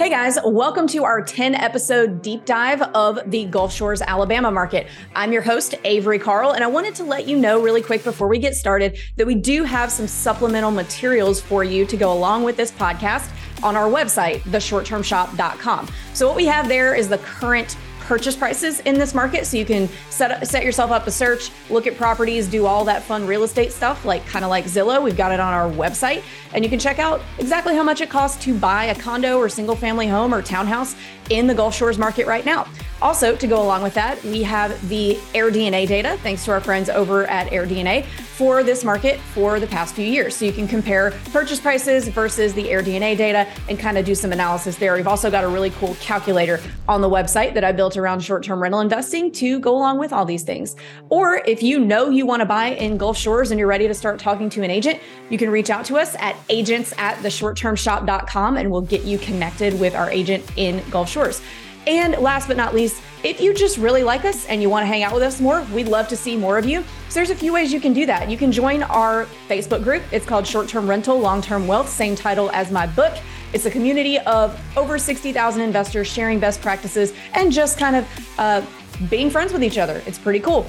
Hey guys, welcome to our 10 episode deep dive of the Gulf Shores, Alabama market. I'm your host, Avery Carl, and I wanted to let you know really quick before we get started that we do have some supplemental materials for you to go along with this podcast on our website, theshorttermshop.com. So, what we have there is the current purchase prices in this market. So you can set up, set yourself up a search, look at properties, do all that fun real estate stuff, like kind of like Zillow. We've got it on our website, and you can check out exactly how much it costs to buy a condo or single family home or townhouse in the Gulf Shores market right now. Also, to go along with that, we have the AirDNA data, thanks to our friends over at AirDNA, for this market for the past few years. So you can compare purchase prices versus the AirDNA data and kind of do some analysis there. We've also got a really cool calculator on the website that I built around short term rental investing to go along with all these things. Or if you know you want to buy in Gulf Shores and you're ready to start talking to an agent, you can reach out to us at agents at theshorttermshop.com and we'll get you connected with our agent in Gulf Shores. And last but not least, if you just really like us and you want to hang out with us more, we'd love to see more of you. So there's a few ways you can do that. You can join our Facebook group. It's called Short Term Rental, Long Term Wealth, same title as my book. It's a community of over 60,000 investors sharing best practices and just kind of uh, being friends with each other. It's pretty cool.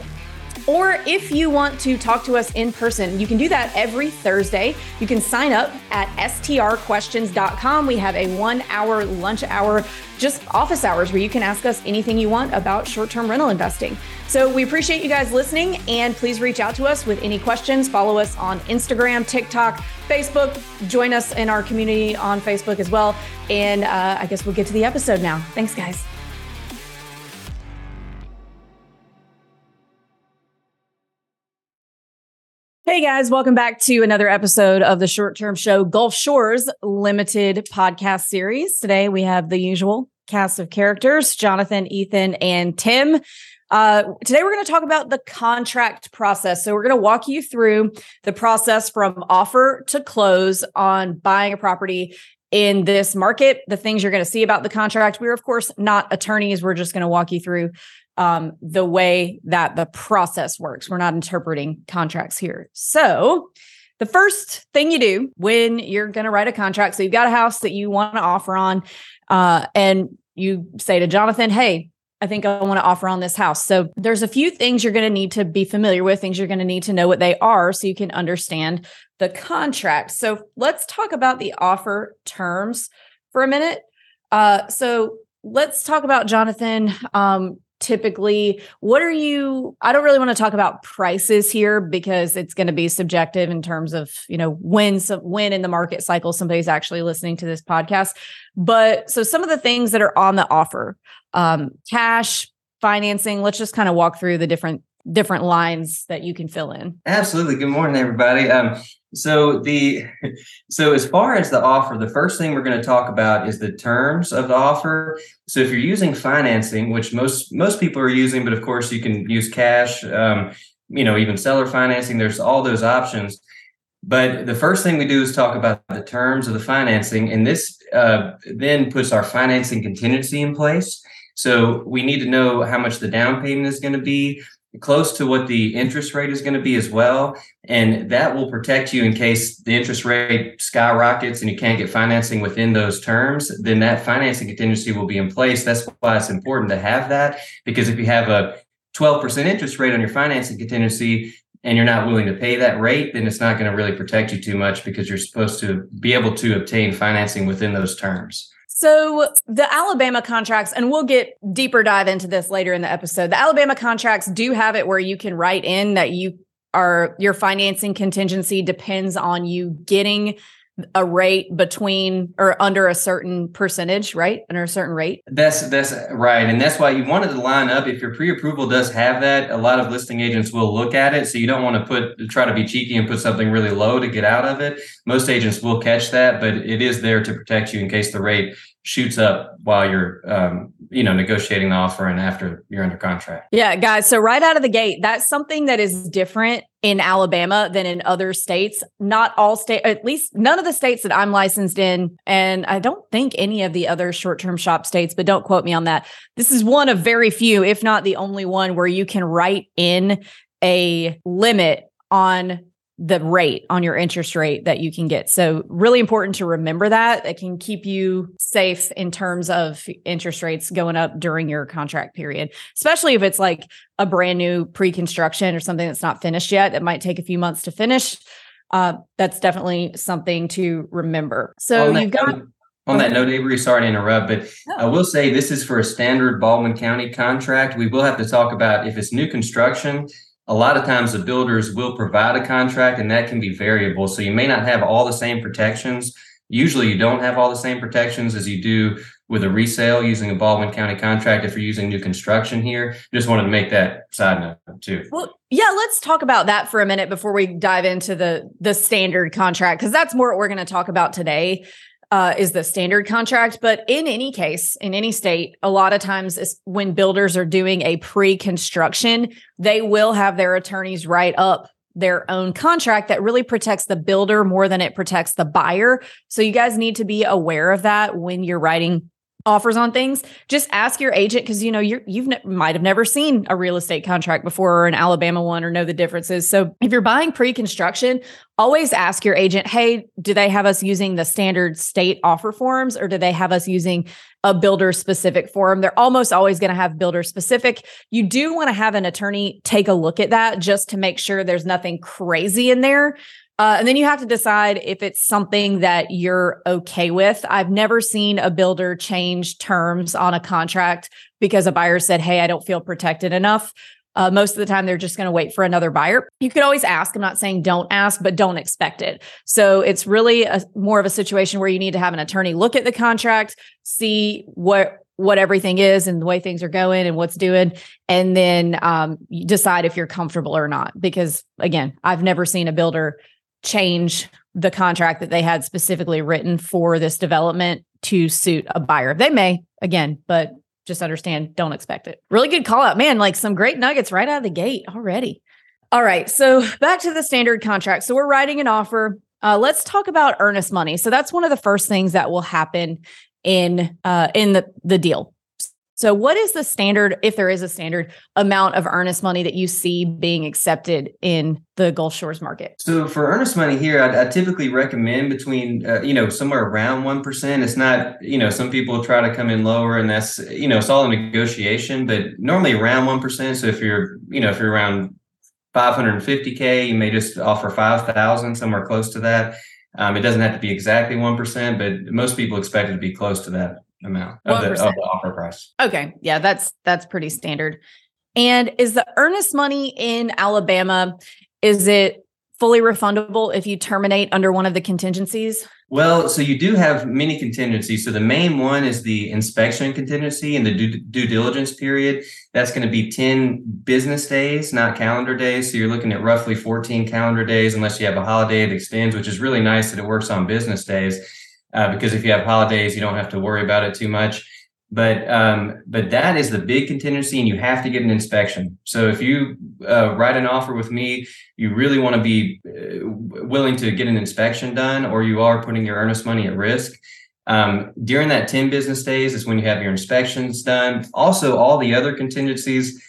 Or if you want to talk to us in person, you can do that every Thursday. You can sign up at strquestions.com. We have a one hour lunch hour, just office hours, where you can ask us anything you want about short term rental investing. So we appreciate you guys listening and please reach out to us with any questions. Follow us on Instagram, TikTok, Facebook. Join us in our community on Facebook as well. And uh, I guess we'll get to the episode now. Thanks, guys. Hey guys, welcome back to another episode of the short term show Gulf Shores Limited podcast series. Today we have the usual cast of characters Jonathan, Ethan, and Tim. Uh, today we're going to talk about the contract process. So we're going to walk you through the process from offer to close on buying a property in this market, the things you're going to see about the contract. We're, of course, not attorneys. We're just going to walk you through um, the way that the process works. We're not interpreting contracts here. So, the first thing you do when you're going to write a contract, so you've got a house that you want to offer on, uh, and you say to Jonathan, Hey, I think I want to offer on this house. So there's a few things you're going to need to be familiar with, things you're going to need to know what they are so you can understand the contract. So let's talk about the offer terms for a minute. Uh, so let's talk about Jonathan. Um, typically what are you i don't really want to talk about prices here because it's going to be subjective in terms of you know when when in the market cycle somebody's actually listening to this podcast. But so some of the things that are on the offer um, cash financing let's just kind of walk through the different different lines that you can fill in. Absolutely. Good morning everybody. Um, so the so as far as the offer, the first thing we're going to talk about is the terms of the offer. So if you're using financing, which most most people are using, but of course you can use cash, um, you know, even seller financing. There's all those options. But the first thing we do is talk about the terms of the financing, and this uh, then puts our financing contingency in place. So we need to know how much the down payment is going to be, close to what the interest rate is going to be as well. And that will protect you in case the interest rate skyrockets and you can't get financing within those terms, then that financing contingency will be in place. That's why it's important to have that because if you have a 12% interest rate on your financing contingency and you're not willing to pay that rate, then it's not going to really protect you too much because you're supposed to be able to obtain financing within those terms. So the Alabama contracts, and we'll get deeper dive into this later in the episode. The Alabama contracts do have it where you can write in that you are your financing contingency depends on you getting a rate between or under a certain percentage, right? Under a certain rate. That's that's right, and that's why you wanted to line up. If your pre-approval does have that, a lot of listing agents will look at it. So you don't want to put try to be cheeky and put something really low to get out of it. Most agents will catch that, but it is there to protect you in case the rate shoots up while you're um, you know negotiating the offer and after you're under contract. Yeah guys so right out of the gate that's something that is different in alabama than in other states. Not all state at least none of the states that i'm licensed in and i don't think any of the other short-term shop states but don't quote me on that. This is one of very few if not the only one where you can write in a limit on the rate on your interest rate that you can get. So really important to remember that. It can keep you safe in terms of interest rates going up during your contract period, especially if it's like a brand new pre-construction or something that's not finished yet. It might take a few months to finish. Uh, that's definitely something to remember. So you've got. Note, on that note, Avery, sorry to interrupt, but. I will say this is for a standard Baldwin County contract. We will have to talk about if it's new construction a lot of times the builders will provide a contract and that can be variable. So you may not have all the same protections. Usually you don't have all the same protections as you do with a resale using a Baldwin County contract if you're using new construction here. Just wanted to make that side note too. Well, yeah, let's talk about that for a minute before we dive into the the standard contract because that's more what we're going to talk about today uh, is the standard contract. But in any case, in any state, a lot of times when builders are doing a pre construction, they will have their attorneys write up their own contract that really protects the builder more than it protects the buyer. So you guys need to be aware of that when you're writing offers on things just ask your agent because you know you're you've ne- might have never seen a real estate contract before or an alabama one or know the differences. So if you're buying pre-construction always ask your agent hey do they have us using the standard state offer forms or do they have us using a builder specific form? They're almost always going to have builder specific. You do want to have an attorney take a look at that just to make sure there's nothing crazy in there uh, and then you have to decide if it's something that you're okay with. I've never seen a builder change terms on a contract because a buyer said, Hey, I don't feel protected enough. Uh, most of the time, they're just going to wait for another buyer. You could always ask. I'm not saying don't ask, but don't expect it. So it's really a, more of a situation where you need to have an attorney look at the contract, see what what everything is and the way things are going and what's doing, and then um, decide if you're comfortable or not. Because again, I've never seen a builder change the contract that they had specifically written for this development to suit a buyer. They may, again, but just understand, don't expect it. Really good call out, man. Like some great nuggets right out of the gate already. All right. So back to the standard contract. So we're writing an offer. Uh, let's talk about earnest money. So that's one of the first things that will happen in uh, in the the deal. So, what is the standard, if there is a standard amount of earnest money that you see being accepted in the Gulf Shores market? So, for earnest money here, I, I typically recommend between, uh, you know, somewhere around 1%. It's not, you know, some people try to come in lower and that's, you know, it's all a negotiation, but normally around 1%. So, if you're, you know, if you're around 550K, you may just offer 5,000, somewhere close to that. Um, it doesn't have to be exactly 1%, but most people expect it to be close to that amount of the, of the offer price. Okay. Yeah, that's that's pretty standard. And is the earnest money in Alabama, is it fully refundable if you terminate under one of the contingencies? Well, so you do have many contingencies. So the main one is the inspection contingency and the due, due diligence period. That's going to be 10 business days, not calendar days. So you're looking at roughly 14 calendar days, unless you have a holiday that extends, which is really nice that it works on business days uh, because if you have holidays, you don't have to worry about it too much. But um, but that is the big contingency, and you have to get an inspection. So if you uh, write an offer with me, you really want to be uh, willing to get an inspection done, or you are putting your earnest money at risk. Um, during that 10 business days is when you have your inspections done. Also, all the other contingencies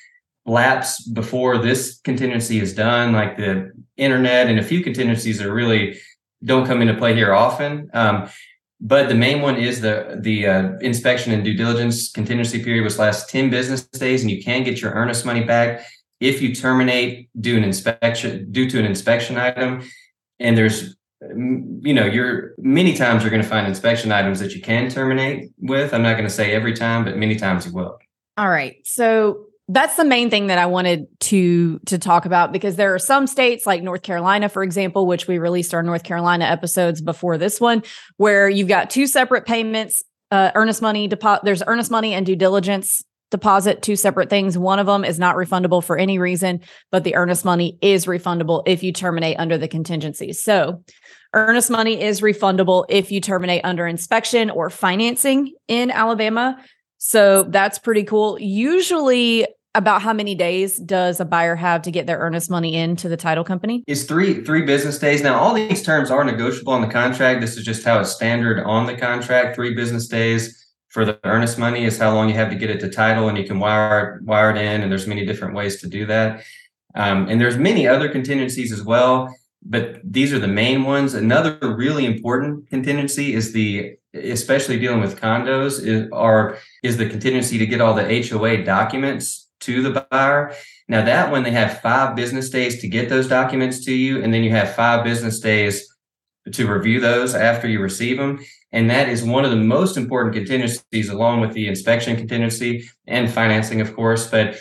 lapse before this contingency is done, like the internet and a few contingencies that really don't come into play here often. Um, but the main one is the the uh, inspection and due diligence contingency period, which lasts 10 business days, and you can get your earnest money back if you terminate due an inspection due to an inspection item. And there's you know, you're many times you're going to find inspection items that you can terminate with. I'm not going to say every time, but many times you will. All right. So that's the main thing that I wanted to to talk about because there are some states like North Carolina for example which we released our North Carolina episodes before this one where you've got two separate payments uh, earnest money deposit there's earnest money and due diligence deposit two separate things. One of them is not refundable for any reason but the earnest money is refundable if you terminate under the contingencies so earnest money is refundable if you terminate under inspection or financing in Alabama so that's pretty cool. Usually, about how many days does a buyer have to get their earnest money into the title company? It's three three business days. Now, all these terms are negotiable on the contract. This is just how it's standard on the contract. Three business days for the earnest money is how long you have to get it to title, and you can wire wire it in. And there's many different ways to do that. Um, and there's many other contingencies as well. but these are the main ones. Another really important contingency is the, especially dealing with condos, is are is the contingency to get all the HOA documents to the buyer. Now that one they have five business days to get those documents to you, and then you have five business days to review those after you receive them. And that is one of the most important contingencies, along with the inspection contingency and financing, of course. But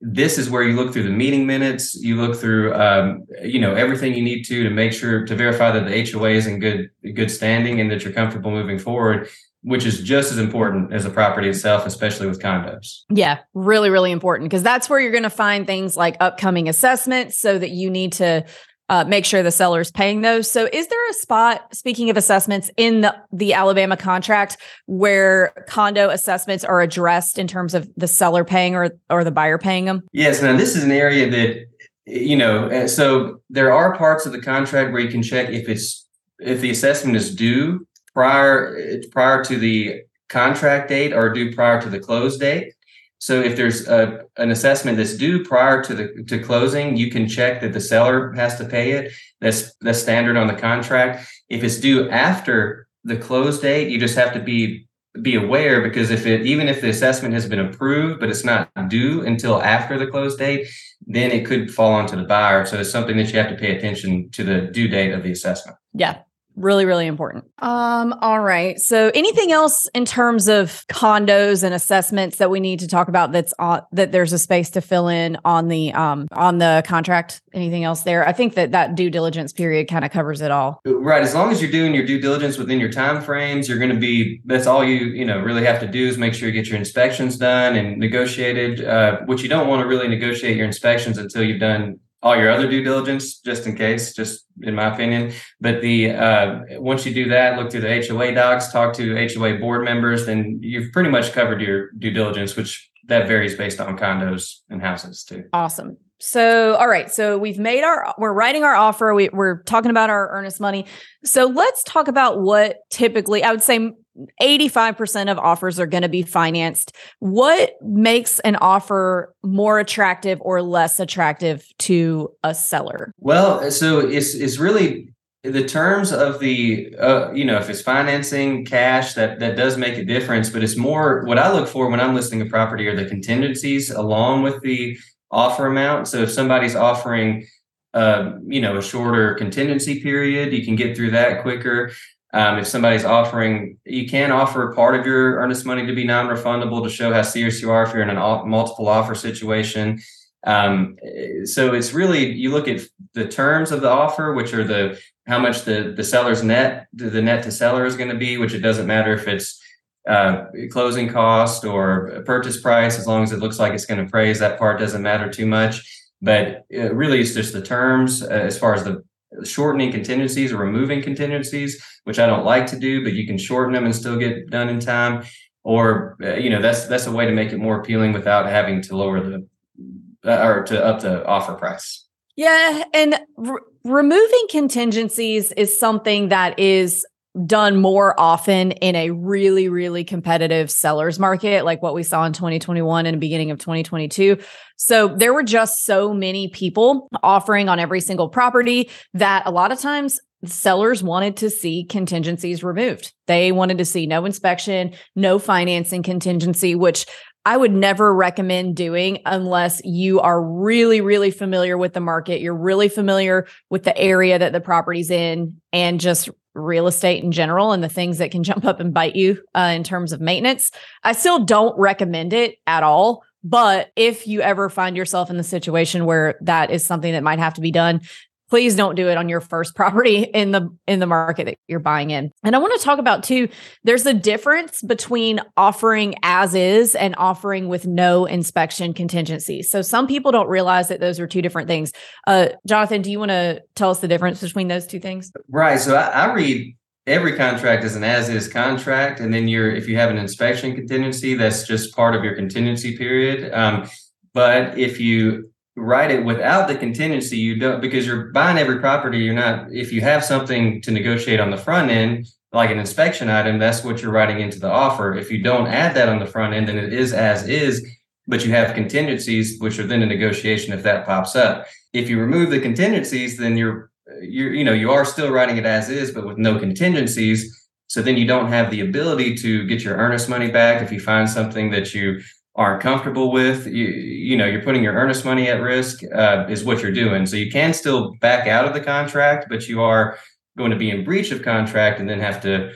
this is where you look through the meeting minutes you look through um, you know everything you need to to make sure to verify that the hoa is in good good standing and that you're comfortable moving forward which is just as important as the property itself especially with condos. Yeah really really important because that's where you're going to find things like upcoming assessments so that you need to uh, make sure the seller's paying those. So, is there a spot, speaking of assessments, in the, the Alabama contract where condo assessments are addressed in terms of the seller paying or or the buyer paying them? Yes. Now, this is an area that you know. Uh, so, there are parts of the contract where you can check if it's if the assessment is due prior prior to the contract date or due prior to the close date. So if there's a, an assessment that's due prior to the to closing, you can check that the seller has to pay it. That's that's standard on the contract. If it's due after the close date, you just have to be be aware because if it even if the assessment has been approved but it's not due until after the close date, then it could fall onto the buyer. So it's something that you have to pay attention to the due date of the assessment. Yeah, really really important. Um all right. So anything else in terms of condos and assessments that we need to talk about that's on that there's a space to fill in on the um on the contract? Anything else there? I think that that due diligence period kind of covers it all. Right as long as you're doing your due diligence within your time frames you're going to be that's all you you know really have to do is make sure you get your inspections done and negotiated. Uh, which you don't want to really negotiate your inspections until you've done all your other due diligence just in case just in my opinion. But the uh, once you do that look through the hoa docs talk to hoa board members then you've pretty much covered your due diligence which that varies based on condos and houses too. Awesome. So all right. So we've made our we're writing our offer. We, we're talking about our earnest money. So let's talk about what typically i would say 85% of offers are going to be financed. What makes an offer more attractive or less attractive to a seller? Well, so it's it's really the terms of the uh, you know if it's financing cash that that does make a difference but it's more what i look for when i'm listing a property are the contingencies along with the offer amount so if somebody's offering uh, you know a shorter contingency period you can get through that quicker um, if somebody's offering, you can offer part of your earnest money to be non-refundable to show how serious you are if you're in a multiple offer situation. Um, so it's really you look at the terms of the offer, which are the how much the the seller's net the net to seller is going to be, which it doesn't matter if it's uh, closing cost or purchase price, as long as it looks like it's going to appraise. That part doesn't matter too much. But really, it's just the terms uh, as far as the shortening contingencies or removing contingencies, which I don't like to do, but you can shorten them and still get done in time. Or uh, you know that's that's a way to make it more appealing without having to lower the uh, or to up the offer price. Yeah, and re- removing contingencies is something that is done more often in a really really competitive sellers market like what we saw in 2021 and the beginning of 2022 so there were just so many people offering on every single property that a lot of times sellers wanted to see contingencies removed they wanted to see no inspection no financing contingency which I would never recommend doing unless you are really, really familiar with the market. You're really familiar with the area that the property's in and just real estate in general and the things that can jump up and bite you uh, in terms of maintenance. I still don't recommend it at all. But if you ever find yourself in the situation where that is something that might have to be done, please don't do it on your first property in the in the market that you're buying in. And I want to talk about too there's a difference between offering as is and offering with no inspection contingency. So some people don't realize that those are two different things. Uh, Jonathan, do you want to tell us the difference between those two things? Right. So I, I read every contract is an as is contract and then you're if you have an inspection contingency that's just part of your contingency period um, but if you write it without the contingency you don't because you're buying every property you're not if you have something to negotiate on the front end like an inspection item that's what you're writing into the offer if you don't add that on the front end then it is as is but you have contingencies which are then a negotiation if that pops up if you remove the contingencies then you're you're you know you are still writing it as is, but with no contingencies. So then you don't have the ability to get your earnest money back if you find something that you aren't comfortable with. You you know you're putting your earnest money at risk uh, is what you're doing. So you can still back out of the contract, but you are going to be in breach of contract and then have to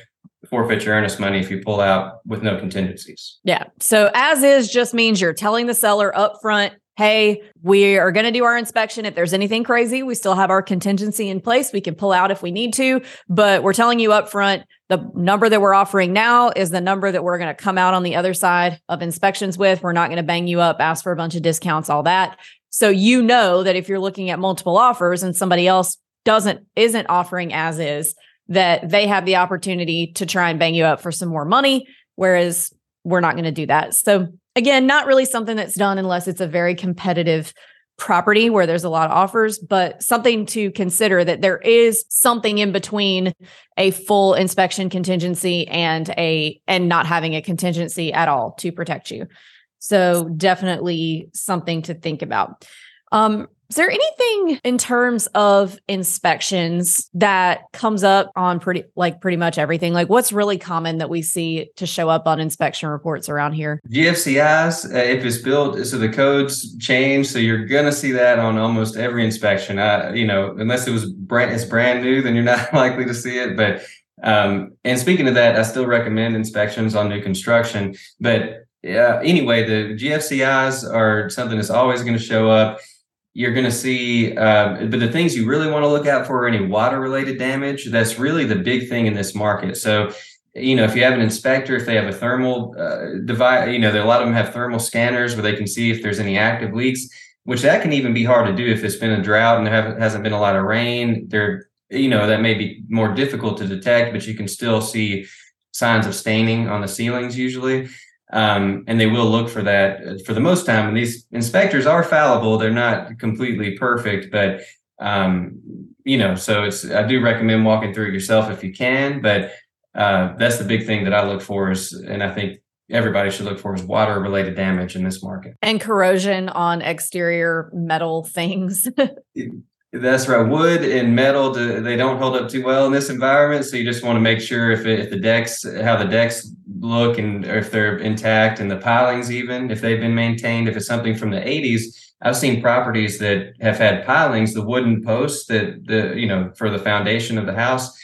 forfeit your earnest money if you pull out with no contingencies. Yeah. So as is just means you're telling the seller up front, hey, we are going to do our inspection. If there's anything crazy, we still have our contingency in place. We can pull out if we need to, but we're telling you up front, the number that we're offering now is the number that we're going to come out on the other side of inspections with. We're not going to bang you up, ask for a bunch of discounts, all that. So you know that if you're looking at multiple offers and somebody else doesn't isn't offering as is, that they have the opportunity to try and bang you up for some more money, whereas we're not going to do that. So, again, not really something that's done unless it's a very competitive property where there's a lot of offers, but something to consider that there is something in between a full inspection contingency and a and not having a contingency at all to protect you. So definitely something to think about. Um, is there anything in terms of inspections that comes up on pretty like pretty much everything? Like what's really common that we see to show up on inspection reports around here? GFCIs, uh, if it's built, so the codes change, so you're gonna see that on almost every inspection. Uh, you know, unless it was brand it's brand new, then you're not likely to see it. But um, and speaking of that, I still recommend inspections on new construction. But yeah, anyway, the GFCIs are something that's always going to show up you're going to see um, but the things you really want to look out for are any water related damage that's really the big thing in this market. So you know if you have an inspector if they have a thermal uh, device you know a lot of them have thermal scanners where they can see if there's any active leaks which that can even be hard to do if it's been a drought and there hasn't been a lot of rain. There you know that may be more difficult to detect but you can still see signs of staining on the ceilings usually um, and they will look for that uh, for the most time. And these inspectors are fallible; they're not completely perfect, but um, you know, so it's I do recommend walking through it yourself if you can. But uh, that's the big thing that I look for is, and I think everybody should look for is water related damage in this market and corrosion on exterior metal things. That's right. Wood and metal, they don't hold up too well in this environment. So you just want to make sure if, if the decks, how the decks look and if they're intact and the pilings, even if they've been maintained. If it's something from the 80s, I've seen properties that have had pilings, the wooden posts that the, you know, for the foundation of the house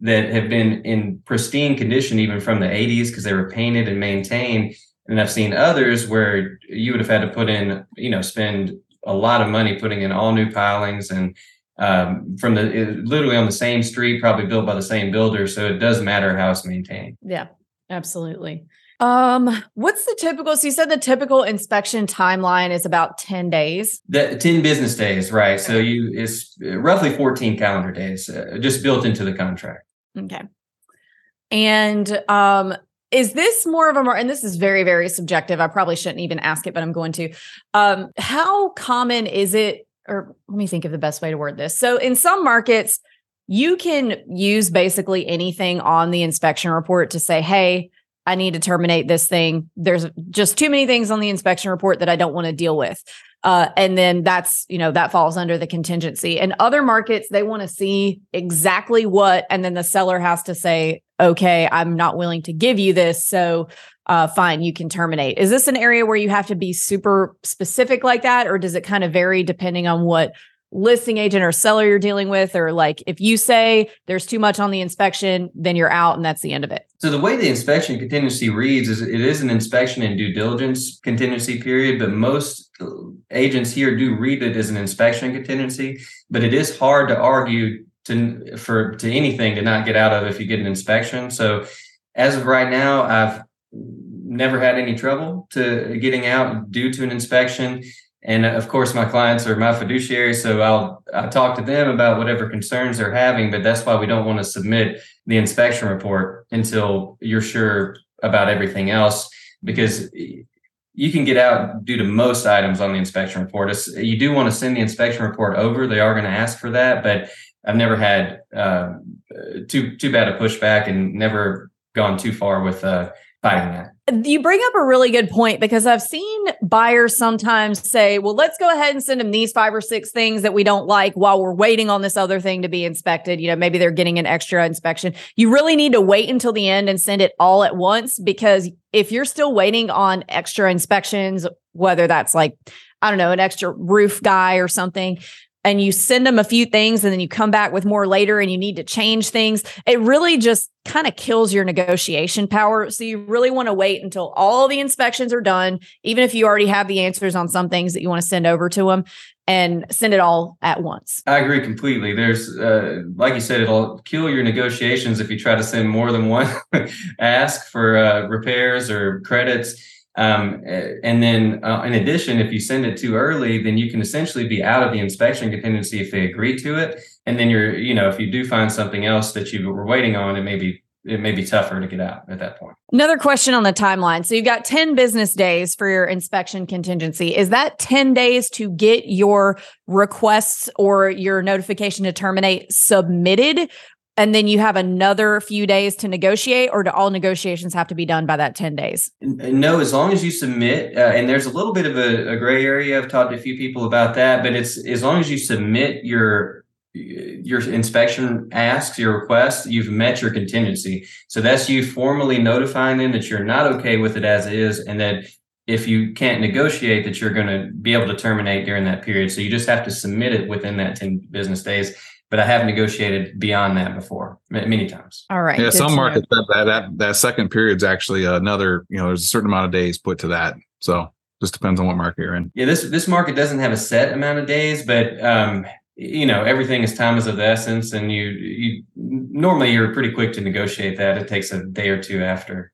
that have been in pristine condition, even from the 80s, because they were painted and maintained. And I've seen others where you would have had to put in, you know, spend a lot of money putting in all new pilings and um, from the it, literally on the same street, probably built by the same builder. So it does matter how it's maintained. Yeah, absolutely. Um, what's the typical? So you said the typical inspection timeline is about 10 days. The 10 business days, right. So you it's roughly 14 calendar days uh, just built into the contract. Okay. And um is this more of a more and this is very very subjective i probably shouldn't even ask it but i'm going to um how common is it or let me think of the best way to word this. So in some markets you can use basically anything on the inspection report to say hey i need to terminate this thing. There's just too many things on the inspection report that i don't want to deal with uh, and then that's you know that falls under the contingency and other markets they want to see exactly what and then the seller has to say okay, I'm not willing to give you this. So uh, fine, you can terminate. Is this an area where you have to be super specific like that? Or does it kind of vary depending on what listing agent or seller you're dealing with? Or like if you say there's too much on the inspection, then you're out and that's the end of it. So the way the inspection contingency reads is it is an inspection and due diligence contingency period, but most uh, agents here do read it as an inspection contingency. But it is hard to argue to for to anything to not get out of if you get an inspection. So as of right now, I've never had any trouble to getting out due to an inspection. And of course, my clients are my fiduciary, so I'll I talk to them about whatever concerns they're having. But that's why we don't want to submit the inspection report until you're sure about everything else, because you can get out due to most items on the inspection report. You do want to send the inspection report over; they are going to ask for that, but I've never had uh, too too bad a pushback and never gone too far with uh, fighting that. You bring up a really good point because I've seen buyers sometimes say, well, let's go ahead and send them these five or six things that we don't like while we're waiting on this other thing to be inspected. You know, maybe they're getting an extra inspection. You really need to wait until the end and send it all at once because if you're still waiting on extra inspections, whether that's like, I don't know, an extra roof guy or something, and you send them a few things and then you come back with more later and you need to change things, it really just kind of kills your negotiation power. So you really want to wait until all the inspections are done, even if you already have the answers on some things that you want to send over to them and send it all at once. I agree completely. There's, uh, like you said, it'll kill your negotiations if you try to send more than one ask for uh, repairs or credits um, and then, uh, in addition, if you send it too early, then you can essentially be out of the inspection contingency if they agree to it. And then you're, you know, if you do find something else that you were waiting on, it may be it may be tougher to get out at that point. Another question on the timeline. So you've got 10 business days for your inspection contingency. Is that 10 days to get your requests or your notification to terminate submitted? And then you have another few days to negotiate or do all negotiations have to be done by that 10 days? No as long as you submit uh, and there's a little bit of a, a, gray area. I've talked to a few people about that but it's as long as you submit your your inspection asks your request you've met your contingency. So that's you formally notifying them that you're not okay with it as is and that if you can't negotiate that you're going to be able to terminate during that period. So you just have to submit it within that 10 business days but I have negotiated beyond that before many times. All right. Yeah, some markets that, that that that second period is actually another. You know, there's a certain amount of days put to that. So just depends on what market you're in. Yeah, this this market doesn't have a set amount of days, but um, you know, everything is time is of the essence, and you you normally you're pretty quick to negotiate that. It takes a day or two after.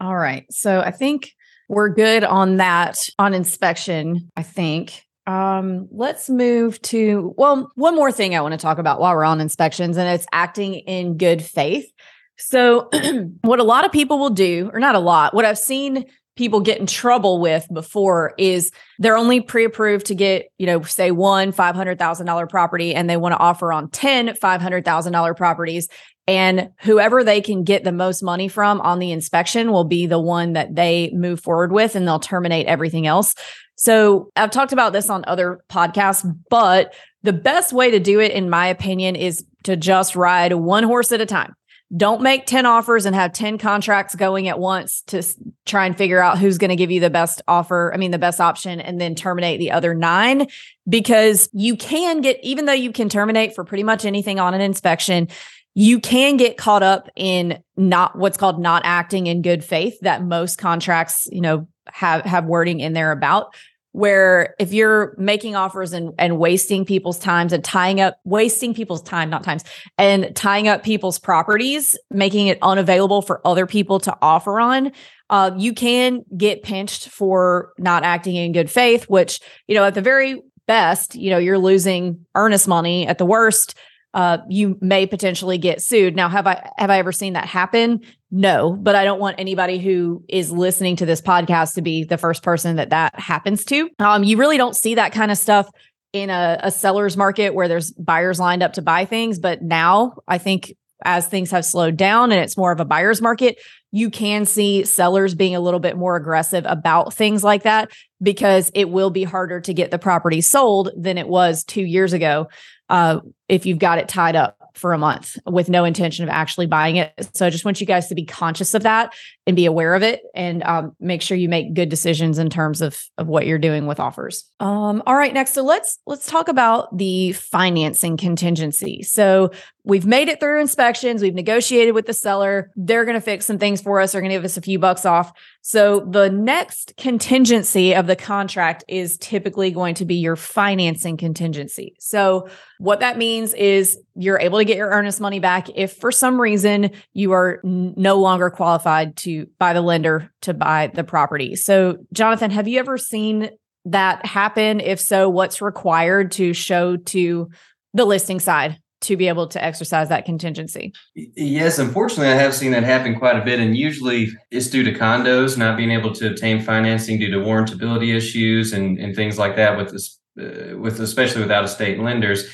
All right. So I think we're good on that on inspection. I think. Um, let's move to well, one more thing I want to talk about while we're on inspections, and it's acting in good faith. So, what a lot of people will do, or not a lot, what I've seen people get in trouble with before is they're only pre-approved to get, you know, say one $500,000 property and they want to offer on 10 $500,000 properties and whoever they can get the most money from on the inspection will be the one that they move forward with and they'll terminate everything else. So I've talked about this on other podcasts, but the best way to do it, in my opinion, is to just ride one horse at a time. Don't make 10 offers and have 10 contracts going at once to try and figure out who's going to give you the best offer. I mean, the best option, and then terminate the other nine because you can get, even though you can terminate for pretty much anything on an inspection, you can get caught up in not what's called not acting in good faith that most contracts, you know, have have wording in there about where if you're making offers and and wasting people's times and tying up wasting people's time not times and tying up people's properties making it unavailable for other people to offer on uh, you can get pinched for not acting in good faith which you know at the very best you know you're losing earnest money at the worst uh, you may potentially get sued. Now, have I have I ever seen that happen? No, but I don't want anybody who is listening to this podcast to be the first person that that happens to. Um, you really don't see that kind of stuff in a, a seller's market where there's buyers lined up to buy things. But now, I think as things have slowed down and it's more of a buyer's market, you can see sellers being a little bit more aggressive about things like that because it will be harder to get the property sold than it was two years ago uh, if you've got it tied up for a month with no intention of actually buying it. So I just want you guys to be conscious of that and be aware of it and um, make sure you make good decisions in terms of, of what you're doing with offers. Um, all right, next. So let's let's talk about the financing contingency. So we've made it through inspections, we've negotiated with the seller. They're going to fix some things for us, they're going to give us a few bucks off. So the next contingency of the contract is typically going to be your financing contingency. So what that means is you're able to get your earnest money back if for some reason you are no longer qualified to by the lender to buy the property. So Jonathan, have you ever seen that happen? If so, what's required to show to the listing side to be able to exercise that contingency? Yes, unfortunately, I have seen that happen quite a bit, and usually it's due to condos not being able to obtain financing due to warrantability issues and, and things like that with this, uh, with especially with out of state lenders.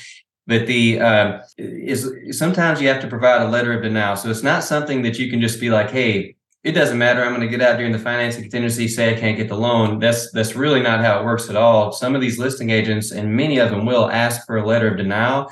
But the uh, is sometimes you have to provide a letter of denial, so it's not something that you can just be like, "Hey, it doesn't matter. I'm going to get out during the financing contingency, say I can't get the loan. That's that's really not how it works at all. Some of these listing agents, and many of them will ask for a letter of denial,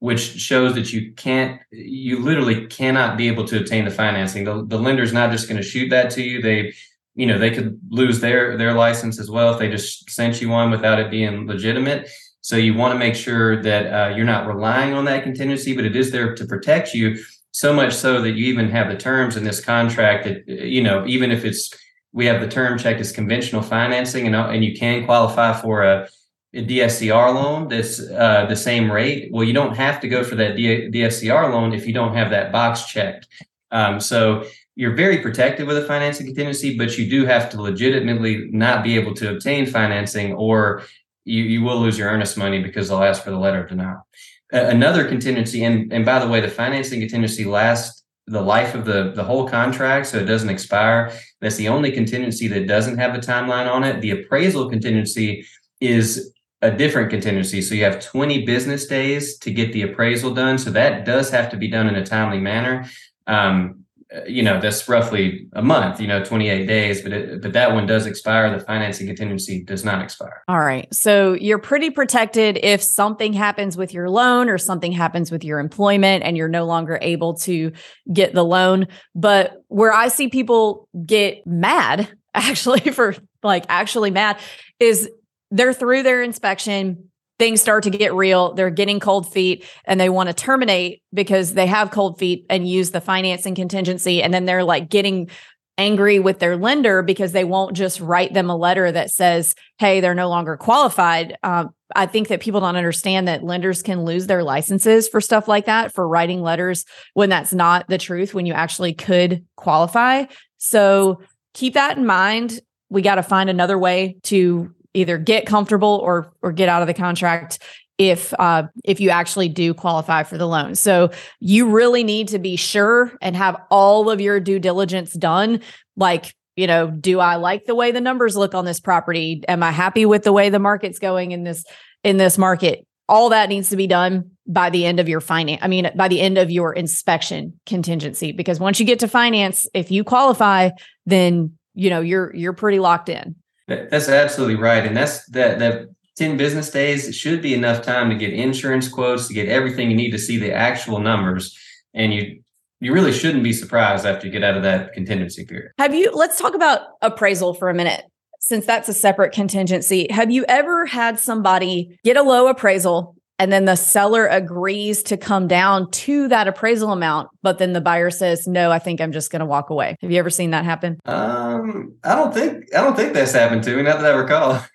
which shows that you can't, you literally cannot be able to obtain the financing. The, the lender's not just going to shoot that to you. They, you know, they could lose their their license as well if they just sent you one without it being legitimate. So you want to make sure that uh, you're not relying on that contingency, but it is there to protect you so much so that you even have the terms in this contract that you know even if it's we have the term checked as conventional financing and and you can qualify for a DSCR loan that's uh, the same rate. Well, you don't have to go for that D- DSCR loan if you don't have that box checked. Um, so you're very protected with a financing contingency, but you do have to legitimately not be able to obtain financing, or you, you will lose your earnest money because they'll ask for the letter of denial another contingency, and and by the way, the financing contingency lasts the life of the the whole contract, so it doesn't expire. That's the only contingency that doesn't have a timeline on it. The appraisal contingency is a different contingency. So you have 20 business days to get the appraisal done. So that does have to be done in a timely manner. Um, uh, you know that's roughly a month you know 28 days but it, but that one does expire the financing contingency does not expire all right so you're pretty protected if something happens with your loan or something happens with your employment and you're no longer able to get the loan but where i see people get mad actually for like actually mad is they're through their inspection things start to get real. They're getting cold feet and they want to terminate because they have cold feet and use the financing contingency. And then they're like getting angry with their lender because they won't just write them a letter that says, hey, they're no longer qualified. Um, I think that people don't understand that lenders can lose their licenses for stuff like that, for writing letters when that's not the truth, when you actually could qualify. So keep that in mind. We got to find another way to either get comfortable or or get out of the contract if uh, if you actually do qualify for the loan. So you really need to be sure and have all of your due diligence done. Like, you know, do I like the way the numbers look on this property? Am I happy with the way the market's going in this in this market? All that needs to be done by the end of your finance. I mean, by the end of your inspection contingency. Because once you get to finance, if you qualify, then you know you're you're pretty locked in. That's absolutely right, and that's that that ten business days should be enough time to get insurance quotes, to get everything you need to see the actual numbers, and you you really shouldn't be surprised after you get out of that contingency period. Have you? Let's talk about appraisal for a minute, since that's a separate contingency. Have you ever had somebody get a low appraisal and then the seller agrees to come down to that appraisal amount but then the buyer says no i think i'm just going to walk away. Have you ever seen that happen? Um i don't think i don't think that's happened to me not that i recall. Uh,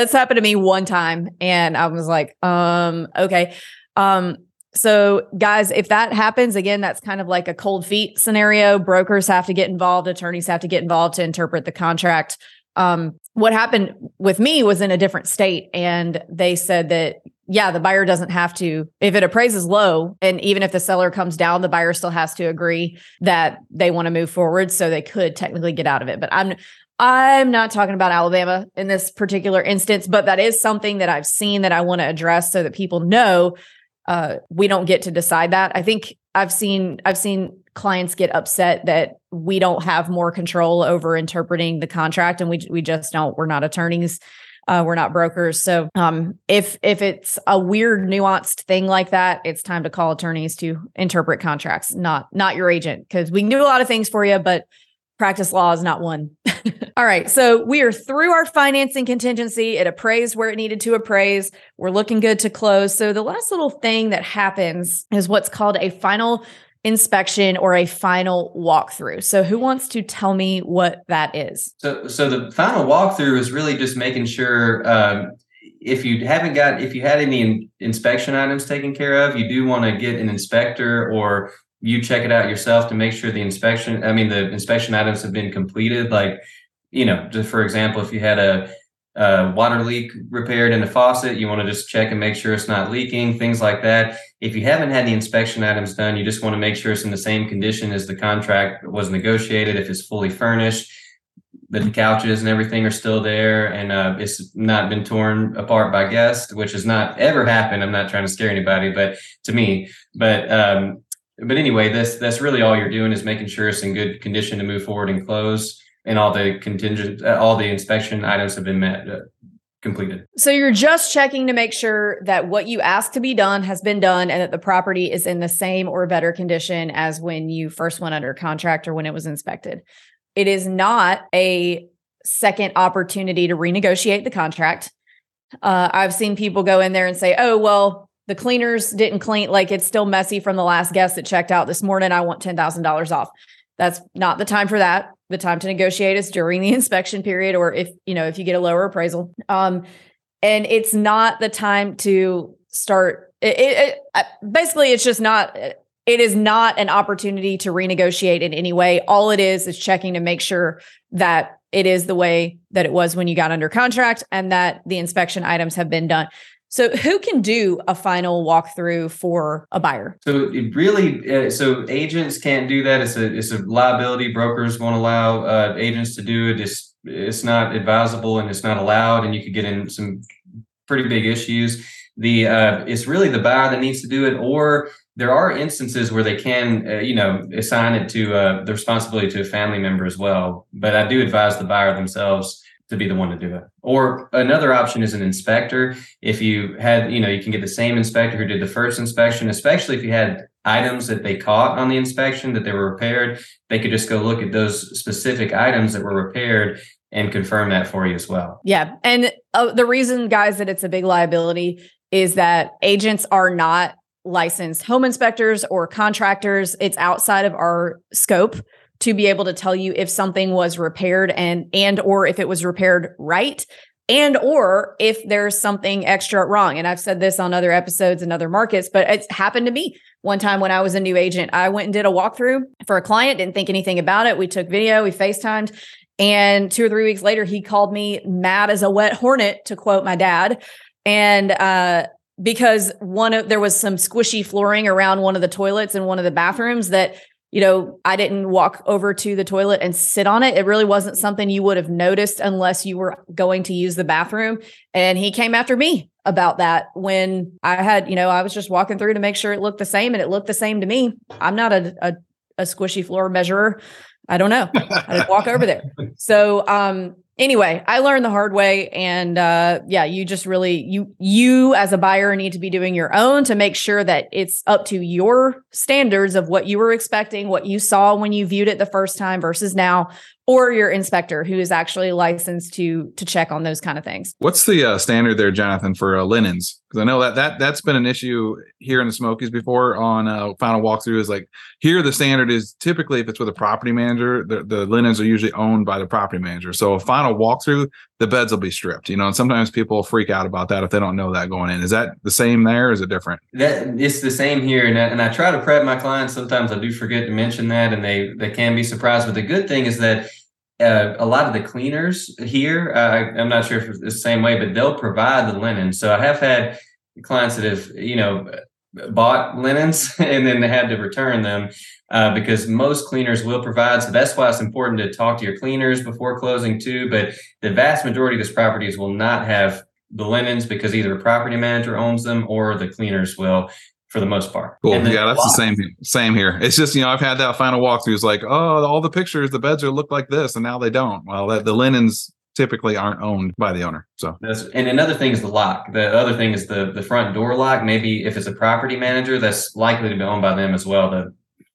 it's happened to me one time and i was like um okay. Um so guys if that happens again that's kind of like a cold feet scenario. Brokers have to get involved attorneys have to get involved to interpret the contract. Um, what happened with me was in a different state and they said that yeah, the buyer doesn't have to, if it appraises low, and even if the seller comes down, the buyer still has to agree that they want to move forward. So they could technically get out of it. But I'm I'm not talking about Alabama in this particular instance, but that is something that I've seen that I want to address so that people know uh, we don't get to decide that. I think I've seen I've seen clients get upset that we don't have more control over interpreting the contract and we we just don't. We're not attorneys. Uh, we're not brokers. So um, if if it's a weird nuanced thing like that, it's time to call attorneys to interpret contracts, not not your agent, because we can do a lot of things for you, but practice law is not one. All right. So we are through our financing contingency. It appraised where it needed to appraise. We're looking good to close. So the last little thing that happens is what's called a final inspection or a final walkthrough. So who wants to tell me what that is? So so the final walkthrough is really just making sure um, if you haven't got if you had any in, inspection items taken care of, you do want to get an inspector or you check it out yourself to make sure the inspection I mean the inspection items have been completed like you know, just for example, if you had a uh, water leak repaired in the faucet, you want to just check and make sure it's not leaking, things like that. If you haven't had the inspection items done, you just want to make sure it's in the same condition as the contract was negotiated. If it's fully furnished, that the couches and everything are still there, and uh, it's not been torn apart by guests, which has not ever happened. I'm not trying to scare anybody, but to me, but um, but anyway, that's that's really all you're doing is making sure it's in good condition to move forward and close, and all the contingent, uh, all the inspection items have been met. Uh, completed. So you're just checking to make sure that what you asked to be done has been done and that the property is in the same or better condition as when you first went under contract or when it was inspected. It is not a second opportunity to renegotiate the contract. Uh, I've seen people go in there and say, oh, well, the cleaners didn't clean, like it's still messy from the last guest that checked out this morning. I want $10,000 off. That's not the time for that. The time to negotiate is during the inspection period, or if you know if you get a lower appraisal. Um, and it's not the time to start. It, it, it uh, basically it's just not. It is not an opportunity to renegotiate in any way. All it is is checking to make sure that it is the way that it was when you got under contract and that the inspection items have been done. So, who can do a final walkthrough for a buyer? So, it really, uh, so agents can't do that. It's a it's a liability. Brokers won't allow uh, agents to do it. It's it's not advisable and it's not allowed, and you could get in some pretty big issues. The uh, it's really the buyer that needs to do it, or there are instances where they can, uh, you know, assign it to uh, the responsibility to a family member as well. But I do advise the buyer themselves to be the one to do it. Or another option is an inspector. If you had, you know, you can get the same inspector who did the first inspection, especially if you had items that they caught on the inspection that they were repaired, they could just go look at those specific items that were repaired and confirm that for you as well. Yeah. And uh, the reason, guys, that it's a big liability is that agents are not licensed home inspectors or contractors. It's outside of our scope to be able to tell you if something was repaired and and or if it was repaired right and or if there's something extra wrong. And i've said this on other episodes and other markets but it's happened to me. One time when i was a new agent i went and did a walkthrough for a client didn't think anything about it. We took video we facetimed and two or three weeks later he called me mad as a wet hornet to quote my dad. And uh because one of there was some squishy flooring around one of the toilets in one of the bathrooms that you know, I didn't walk over to the toilet and sit on it. It really wasn't something you would have noticed unless you were going to use the bathroom. And he came after me about that when I had, you know, I was just walking through to make sure it looked the same and it looked the same to me. I'm not a, a, a squishy floor measurer. I don't know. I didn't walk over there. So, um, anyway, I learned the hard way. And uh, yeah, you just really you you as a buyer need to be doing your own to make sure that it's up to your standards of what you were expecting, what you saw when you viewed it the first time versus now, or your inspector who is actually licensed to to check on those kind of things. What's the uh, standard there, Jonathan, for uh, linens? Because I know that that that's been an issue here in the Smokies before on uh, final walkthrough. Is like here the standard is typically if it's with a property manager, the, the linens are usually owned by the property manager. So a final walkthrough, the beds will be stripped. You know, and sometimes people freak out about that if they don't know that going in. Is that the same there? is it different? That it's the same here, and I, and I try to prep my clients. Sometimes I do forget to mention that, and they they can be surprised. But the good thing is that uh, a lot of the cleaners here, uh, I'm not sure if it's the same way, but they'll provide the linen. So I have had clients that have, you know, bought linens and then they had to return them uh, because most cleaners will provide. So that's why it's important to talk to your cleaners before closing too. But the vast majority of these properties will not have the linens because either a property manager owns them or the cleaners will for the most part. Cool. Yeah, that's the same same here. It's just you know I've had that final walkthrough. It's like oh all the pictures the beds are look like this and now they don't. Well, that the linens typically aren't owned by the owner. So that's and another thing is the lock. The other thing is the the front door lock. Maybe if it's a property manager, that's likely to be owned by them as well. The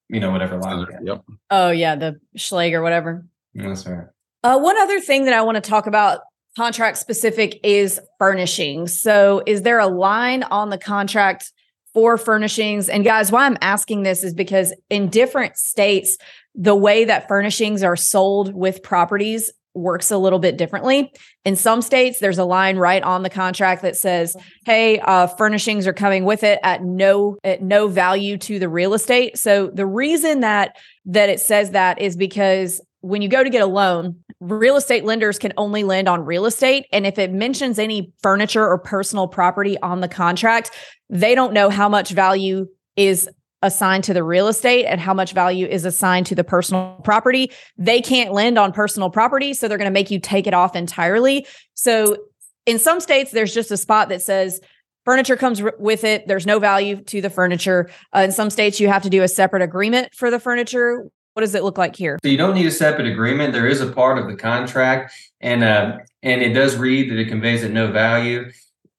you know whatever lock. Yep. Oh yeah, the Schlage or whatever. That's right. Uh, one other thing that I want to talk about contract specific is furnishings. So is there a line on the contract? For furnishings. And guys, why I'm asking this is because in different states, the way that furnishings are sold with properties works a little bit differently. In some states, there's a line right on the contract that says, "Hey, uh, furnishings are coming with it at no at no value to the real estate." So the reason that that it says that is because when you go to get a loan, real estate lenders can only lend on real estate. And if it mentions any furniture or personal property on the contract, they don't know how much value is assigned to the real estate and how much value is assigned to the personal property. They can't lend on personal property. So they're going to make you take it off entirely. So in some states, there's just a spot that says, furniture comes with it. There's no value to the furniture. Uh, in some states, you have to do a separate agreement for the furniture. What does it look like here? So you don't need a separate agreement. There is a part of the contract, and uh, and it does read that it conveys at no value.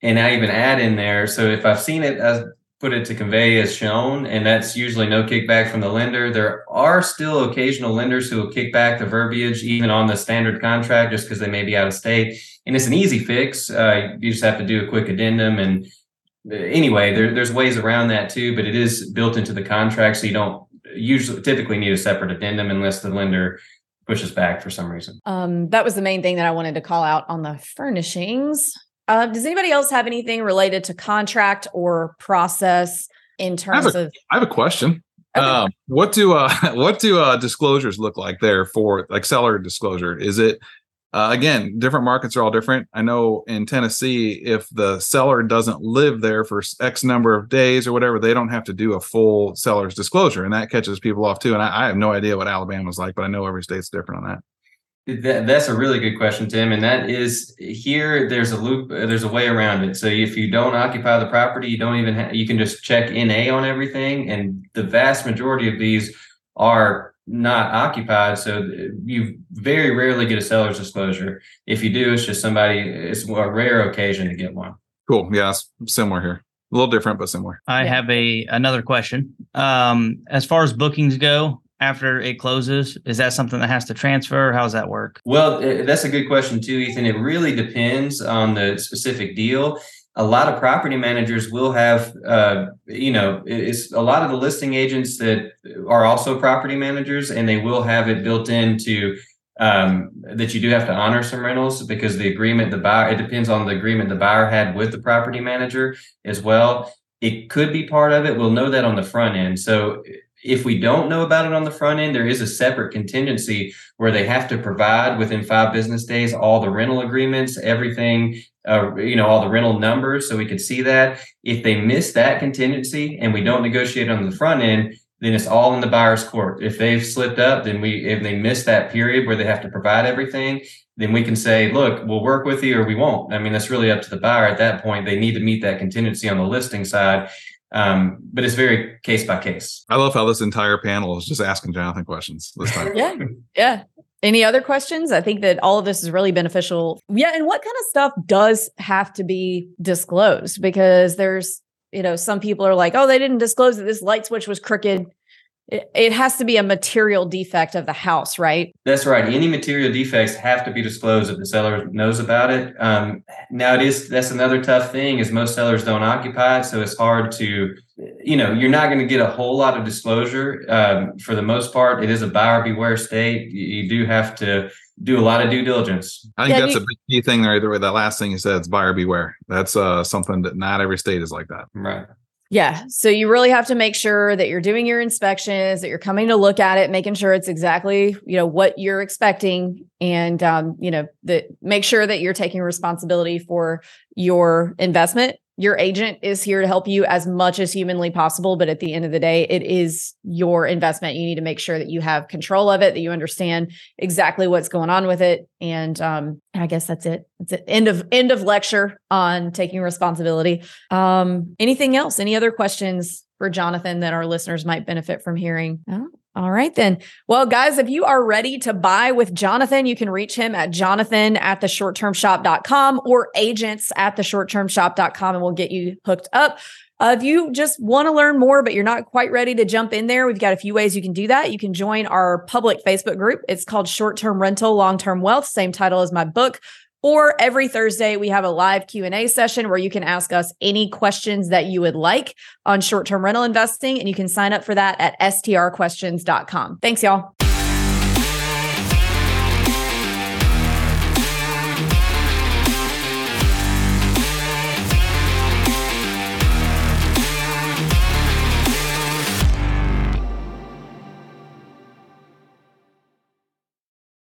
And I even add in there. So if I've seen it I put it to convey as shown, and that's usually no kickback from the lender. There are still occasional lenders who will kick back the verbiage even on the standard contract just because they may be out of state. And it's an easy fix. Uh, you just have to do a quick addendum. And uh, anyway, there, there's ways around that too, but it is built into the contract. So you don't usually typically need a separate addendum unless the lender pushes back for some reason. Um, that was the main thing that I wanted to call out on the furnishings. Uh, does anybody else have anything related to contract or process in terms a, of? I have a question. Okay. Um, what do uh, what do uh, disclosures look like there for like seller disclosure? Is it uh, again different markets are all different? I know in Tennessee, if the seller doesn't live there for X number of days or whatever, they don't have to do a full seller's disclosure, and that catches people off too. And I, I have no idea what Alabama's like, but I know every state's different on that. That, that's a really good question, Tim. And that is here. There's a loop. uh, There's a way around it. So if you don't occupy the property, you don't even. Ha- you can just check NA on everything, and the vast majority of these are not occupied. So you very rarely get a seller's disclosure. If you do, it's just somebody. It's a rare occasion to get one. Cool. Yeah, it's similar here. A little different, but similar. I have a another question. Um, as far as bookings go, after it closes, is that something that has to transfer? How does that work? Well, uh, that's a good question too, Ethan. It really depends on the specific deal. A lot of property managers will have, uh, you know, it's a lot of the listing agents that are also property managers, and they will have it built into um, that you do have to honor some rentals because the agreement the buyer it depends on the agreement the buyer had with the property manager as well. It could be part of it. We'll know that on the front end. So if we don't know about it on the front end, there is a separate contingency where they have to provide within five business days all the rental agreements, everything, uh, you know, all the rental numbers, so we could see that. If they miss that contingency and we don't negotiate on the front end, then it's all in the buyer's court. If they've slipped up, then we if they miss that period where they have to provide everything, then we can say, look, we'll work with you or we won't. I mean, that's really up to the buyer at that point. They need to meet that contingency on the listing side. Um, but it's very case by case. I love how this entire panel is just asking Jonathan questions this time. Yeah. Yeah. Any other questions? I think that all of this is really beneficial. Yeah. And what kind of stuff does have to be disclosed? Because there's, you know, some people are like, oh, they didn't disclose that this light switch was crooked. It, it has to be a material defect of the house, right? That's right. Any material defects have to be disclosed if the seller knows about it. Um, now, it is that's another tough thing is most sellers don't occupy it, so it's hard to, you know, you're not going to get a whole lot of disclosure. Um, for the most part, it is a buyer beware state. You, you do have to do a lot of due diligence. I think Yeah, that's you- a big key thing there. Either way, that last thing you said is buyer beware. That's uh, something that not every state is like that. Right. Yeah. So you really have to make sure that you're doing your inspections, that you're coming to look at it, making sure it's exactly, you know, what you're expecting. And um, you know, that make sure that you're taking responsibility for your investment. Your agent is here to help you as much as humanly possible. But at the end of the day, it is your investment. You need to make sure that you have control of it, that you understand exactly what's going on with it. And um, I guess that's it. That's it. End of end of lecture on taking responsibility. Um, anything else? Any other questions for Jonathan that our listeners might benefit from hearing? No? All right, then. Well, guys, if you are ready to buy with Jonathan, you can reach him at jonathan at the shorttermshop.com or agents at the shorttermshop.com and we'll get you hooked up. Uh, if you just want to learn more, but you're not quite ready to jump in there, we've got a few ways you can do that. You can join our public Facebook group. It's called Short Term Rental, Long Term Wealth, same title as my book. Or every Thursday we have a live Q&A session where you can ask us any questions that you would like on short-term rental investing and you can sign up for that at strquestions.com. Thanks y'all.